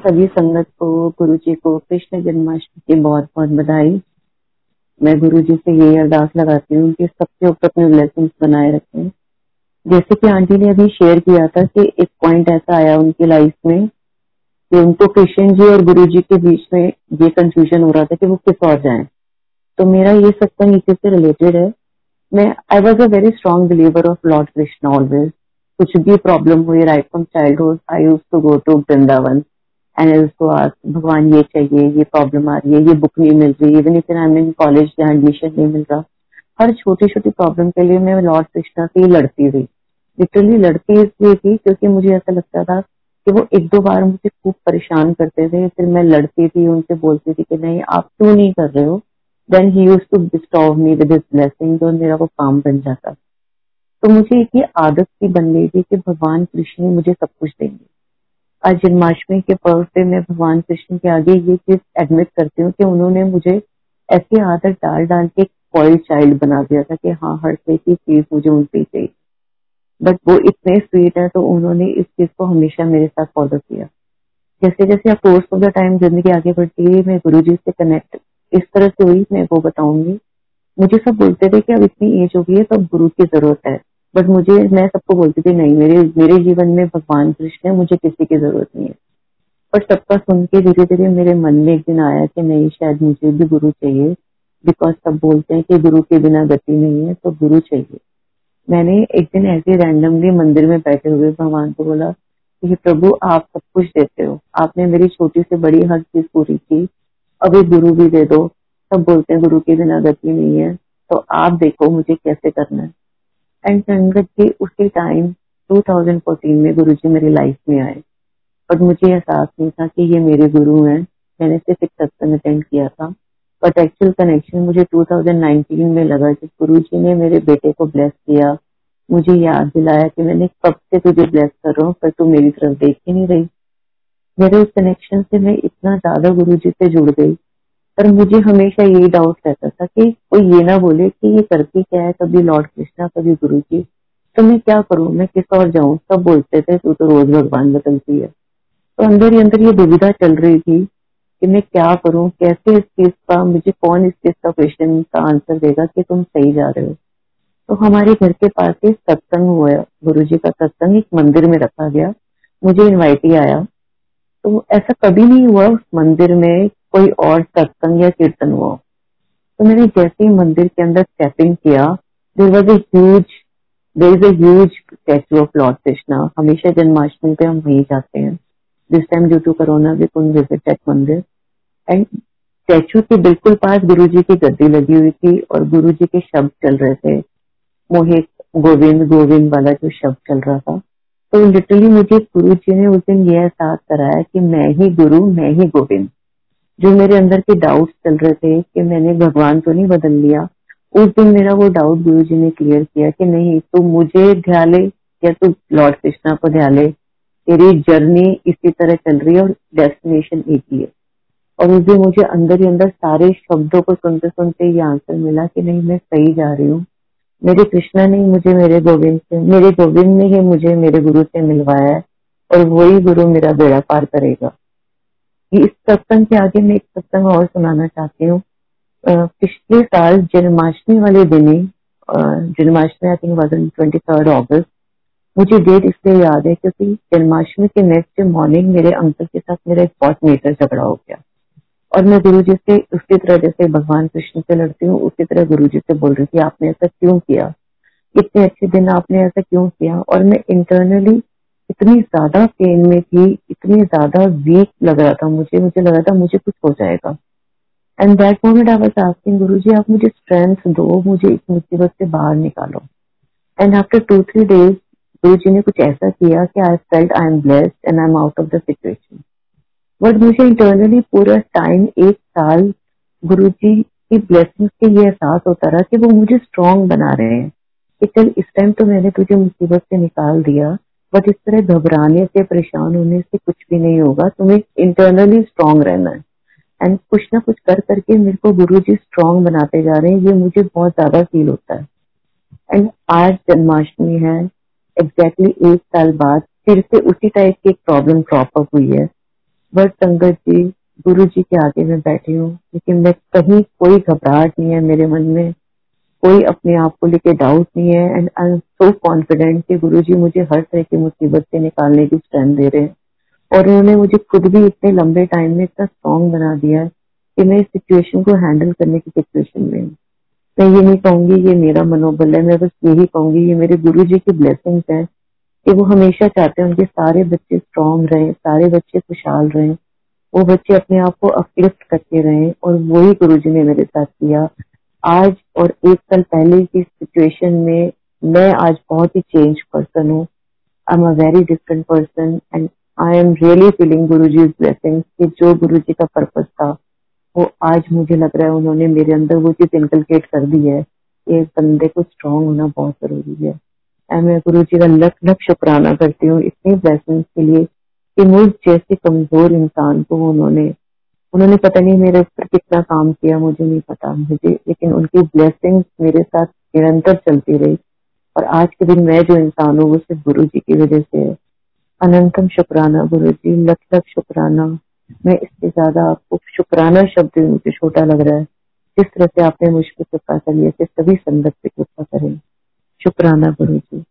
सभी संगत को गुरु जी को, कृष्ण जन्माष्टमी की बहुत बहुत बधाई। मैं गुरु जी से यही अरदास लगाती हूँ कि सबके ऊपर अपने ब्लेसिंग्स बनाए रखें। जैसे कि आंटी ने अभी शेयर किया था कि एक पॉइंट ऐसा आया उनकी लाइफ में कि उनको कृष्ण जी और गुरु जी के बीच में ये कंफ्यूजन हो रहा था कि वो किस और जाए। तो मेरा ये सत्संग इसी से रिलेटेड है। मैं I was a very strong believer of Lord Krishna always कुछ भी प्रॉब्लम हुई right from childhood I use to go to Vrindavan and उसको आज, भगवान ये चाहिए, ये प्रॉब्लम आ रही है, ये बुक नहीं मिल रही even if I in college जहाँ एडमिशन नहीं मिल रहा। हर छोटी छोटी प्रॉब्लम के लिए मैं लॉर्ड कृष्णा से लड़ती थी लिटरली लड़ती इसलिए थी क्योंकि मुझे ऐसा लगता था कि वो एक दो बार मुझे खूब परेशान करते थे, फिर मैं लड़ती थी, उनसे बोलती थी कि नहीं, आप क्यों नहीं कर रहे हो? Then he use to disturb me with his blessing और मेरा वो काम बन जाता। तो मुझे एक ये आदत सी बन गई थी कि भगवान कृष्ण मुझे सब कुछ देंगे। आज जन्माष्टमी के पर्व पे मैं भगवान कृष्ण के आगे ये चीज़ एडमिट करती हूँ कि उन्होंने मुझे ऐसी आदत डाल डाल के कॉइल चाइल्ड बना दिया था कि हाँ हर से की चीज़ मुझे उनसे चाहिए। बट वो इतने स्वीट है तो उन्होंने इस चीज़ को हमेशा मेरे साथ फॉलो किया। जैसे जैसे कोर्स ऑफ़ द टाइम ज़िंदगी आगे बढ़ती है मैं गुरु जी से कनेक्ट इस तरह से हुई, मैं वो बताऊँगी। मुझे सब बोलते थे कि अब इतनी एज हो गई है तो अब गुरु की ज़रूरत है। बट मुझे, मैं सबको बोलती थी, नहीं, मेरे मेरे जीवन में भगवान कृष्ण है, मुझे किसी की ज़रूरत नहीं है। पर सबका सुन के धीरे धीरे मेरे मन में एक दिन आया कि नहीं, शायद मुझे भी गुरु चाहिए। बिकॉज़ सब बोलते हैं कि गुरु के बिना गति नहीं है तो गुरु चाहिए। मैंने एक दिन ऐसे रैंडमली मंदिर में बैठे हुए भगवान को बोला कि प्रभु, आप सब कुछ देते हो। आपने मेरी छोटी से बड़ी हर चीज़ पूरी की। एक गुरु भी दे दो। सब बोलते हैं, गुरु के बिना गति नहीं है। तो आप देखो मुझे कैसे करना है। एंड संगत जी, उसी टाइम 2014 में गुरु जी मेरी लाइफ में आए। बट मुझे एहसास नहीं था कि ये मेरे गुरु हैं। मैंने सिर्फ़ एक सत्संग अटेंड किया था। बट एक्चुअल कनेक्शन मुझे 2019 में लगा जब गुरु जी ने मेरे बेटे को ब्लेस किया। मुझे याद दिलाया कि मैंने कब से तुझे ब्लेस कर रहा हूँ, पर तू मेरी तरफ़ देख ही नहीं रही। मेरे उस कनेक्शन से मैं इतना ज़्यादा गुरु जी से जुड़ गई। पर मुझे हमेशा यही डाउट रहता था कि कोई ये ना बोले कि ये करती क्या है, कभी लॉर्ड कृष्णा कभी गुरु जी। तो मैं क्या करूँ? मैं किस और जाऊँ? सब बोलते थे, तू तो रोज भगवान बदलती है। तो अंदर ही अंदर ये दुविधा चल रही थी कि मैं क्या करूँ? कैसे इस चीज़ का, मुझे कौन इस चीज़ का क्वेश्चन का आंसर देगा कि तुम सही जा रहे हो? तो हमारे घर के पास ही सत्संग हुआ, गुरु जी का सत्संग एक मंदिर में रखा गया। मुझे इनवाइट ही आया। तो ऐसा कभी नहीं हुआ उस मंदिर में कोई और सत्संग या कीर्तन हुआ। तो मैंने जैसे ही मंदिर के अंदर स्टेपिंग किया there was huge there is a statue of Lord Krishna हमेशा जन्माष्टमी पे हम वहीं जाते हैं। This time due to corona we can visit that मंदिर। एंड स्टैचू के बिल्कुल पास गुरु जी की गद्दी लगी हुई थी और गुरु जी के शब्द चल रहे थे। मोहित गोविंद गोविंद वाला जो शब्द चल रहा था। तो लिटरली मुझे गुरु जी ने उस दिन यह एहसास कराया कि मैं ही गुरु, मैं ही गोविंद। जो मेरे अंदर के डाउट्स चल रहे थे कि मैंने भगवान तो नहीं बदल लिया, उस दिन मेरा वो डाउट गुरु जी ने क्लियर किया कि नहीं, तू मुझे ध्याले या तू लॉर्ड कृष्णा को ध्याले तेरी जर्नी इसी तरह चल रही है और डेस्टिनेशन एक ही है। और उस दिन मुझे अंदर ही अंदर सारे शब्दों को सुनते सुनते ये आंसर मिला कि नहीं, मैं सही जा रही हूँ। मेरे कृष्णा ने मुझे, मेरे गोविंद से, मेरे गोविंद ने ही मुझे, मेरे गुरु से मिलवाया है और वही गुरु मेरा बेड़ा पार करेगा। इस सत्संग के आगे मैं एक सत्संग और सुनाना चाहती हूँ। पिछले साल जन्माष्टमी वाले दिन Janmashtami I think was twenty third August मुझे डेट इसलिए याद है क्योंकि जन्माष्टमी के नेक्स्ट मॉर्निंग मेरे अंकल के साथ मेरा एक बहुत मेजर झगड़ा हो गया। और मैं गुरु जी से उसी तरह जैसे भगवान कृष्ण से लड़ती हूँ उसी तरह गुरु जी से बोल रही थी, आपने ऐसा क्यों किया? इतने अच्छे दिन आपने ऐसा क्यों किया? और मैं इंटरनली इतनी ज़्यादा पेन में थी, इतनी ज़्यादा वीक लग रहा था मुझे मुझे लग रहा था मुझे कुछ हो जाएगा। And that moment I was asking Guru ji, आप मुझे स्ट्रेंथ दो, मुझे इस मुसीबत से बाहर निकालो। And after two three days Guru ji ने कुछ ऐसा किया कि I felt I am blessed and I am out of the situation but मुझे इंटरनली पूरा टाइम एक साल गुरु जी की ब्लेसिंग से ये एहसास होता रहा कि वो मुझे स्ट्रांग बना रहे हैं। कि चल, इस टाइम तो मैंने तुझे मुसीबत से निकाल दिया बट इस तरह घबराने से, परेशान होने से कुछ भी नहीं होगा। तुम्हें इंटरनली स्ट्रांग रहना है। एंड कुछ ना कुछ कर करके मेरे को गुरु जी स्ट्रांग बनाते जा रहे हैं। ये मुझे बहुत ज़्यादा फील होता है। एंड आज जन्माष्टमी है। एग्जैक्टली exactly एक साल बाद फिर से उसी टाइप की एक प्रॉब्लम क्रॉप अप हुई है। बट संगत जी गुरु जी के आगे मैं बैठी हूँ। लेकिन मैं कहीं कोई घबराहट नहीं है मेरे मन में। कोई अपने आप को लेके डाउट नहीं है and I am so confident कि गुरु जी मुझे हर तरह की मुसीबत से निकालने की स्ट्रेंथ दे रहे हैं। और उन्होंने मुझे खुद भी इतने लंबे टाइम में इतना स्ट्रॉन्ग बना दिया है कि मैं इस सिचुएशन को हैंडल करने की सिचुएशन में मैं ये नहीं कहूँगी ये मेरा मनोबल है, मैं बस यही कहूँगी ये मेरे गुरु जी की ब्लेसिंग्स है कि वो हमेशा चाहते हैं उनके सारे बच्चे स्ट्रांग रहे, सारे बच्चे खुशहाल रहे, वो बच्चे अपने आप को अपलिफ्ट करते रहे, और वही गुरु जी ने मेरे साथ किया। आज और एक साल पहले की सिचुएशन में मैं आज बहुत ही चेंज पर्सन हूँ। I am a very different person and I am really feeling Guru ji blessing कि जो गुरु जी का पर्पज था, वो आज मुझे लग रहा है उन्होंने मेरे अंदर वो चीज़ इनकलकेट कर दी है एक बंदे को स्ट्रांग होना बहुत ज़रूरी है। एंड मैं गुरु जी का लख लख शुक्राना करती हूँ इतनी ब्लेसिंग के लिए कि मुझ जैसे कमज़ोर इंसान को उन्होंने उन्होंने पता नहीं मेरे ऊपर कितना काम किया, मुझे नहीं पता, मुझे, लेकिन उनकी ब्लेसिंग मेरे साथ निरंतर चलती रही। और आज के दिन मैं जो इंसान हूँ, वो सिर्फ़ गुरु जी की वजह से है। अनंतम शुक्राना, गुरु जी, लख लख शुक्राना। मैं इससे ज़्यादा आपको शुक्राना शब्द मुझे छोटा लग रहा है। जिस तरह से आपने मुझ पर कृपा करी है सभी संगत पे कृपा करें। शुक्राना, गुरु जी।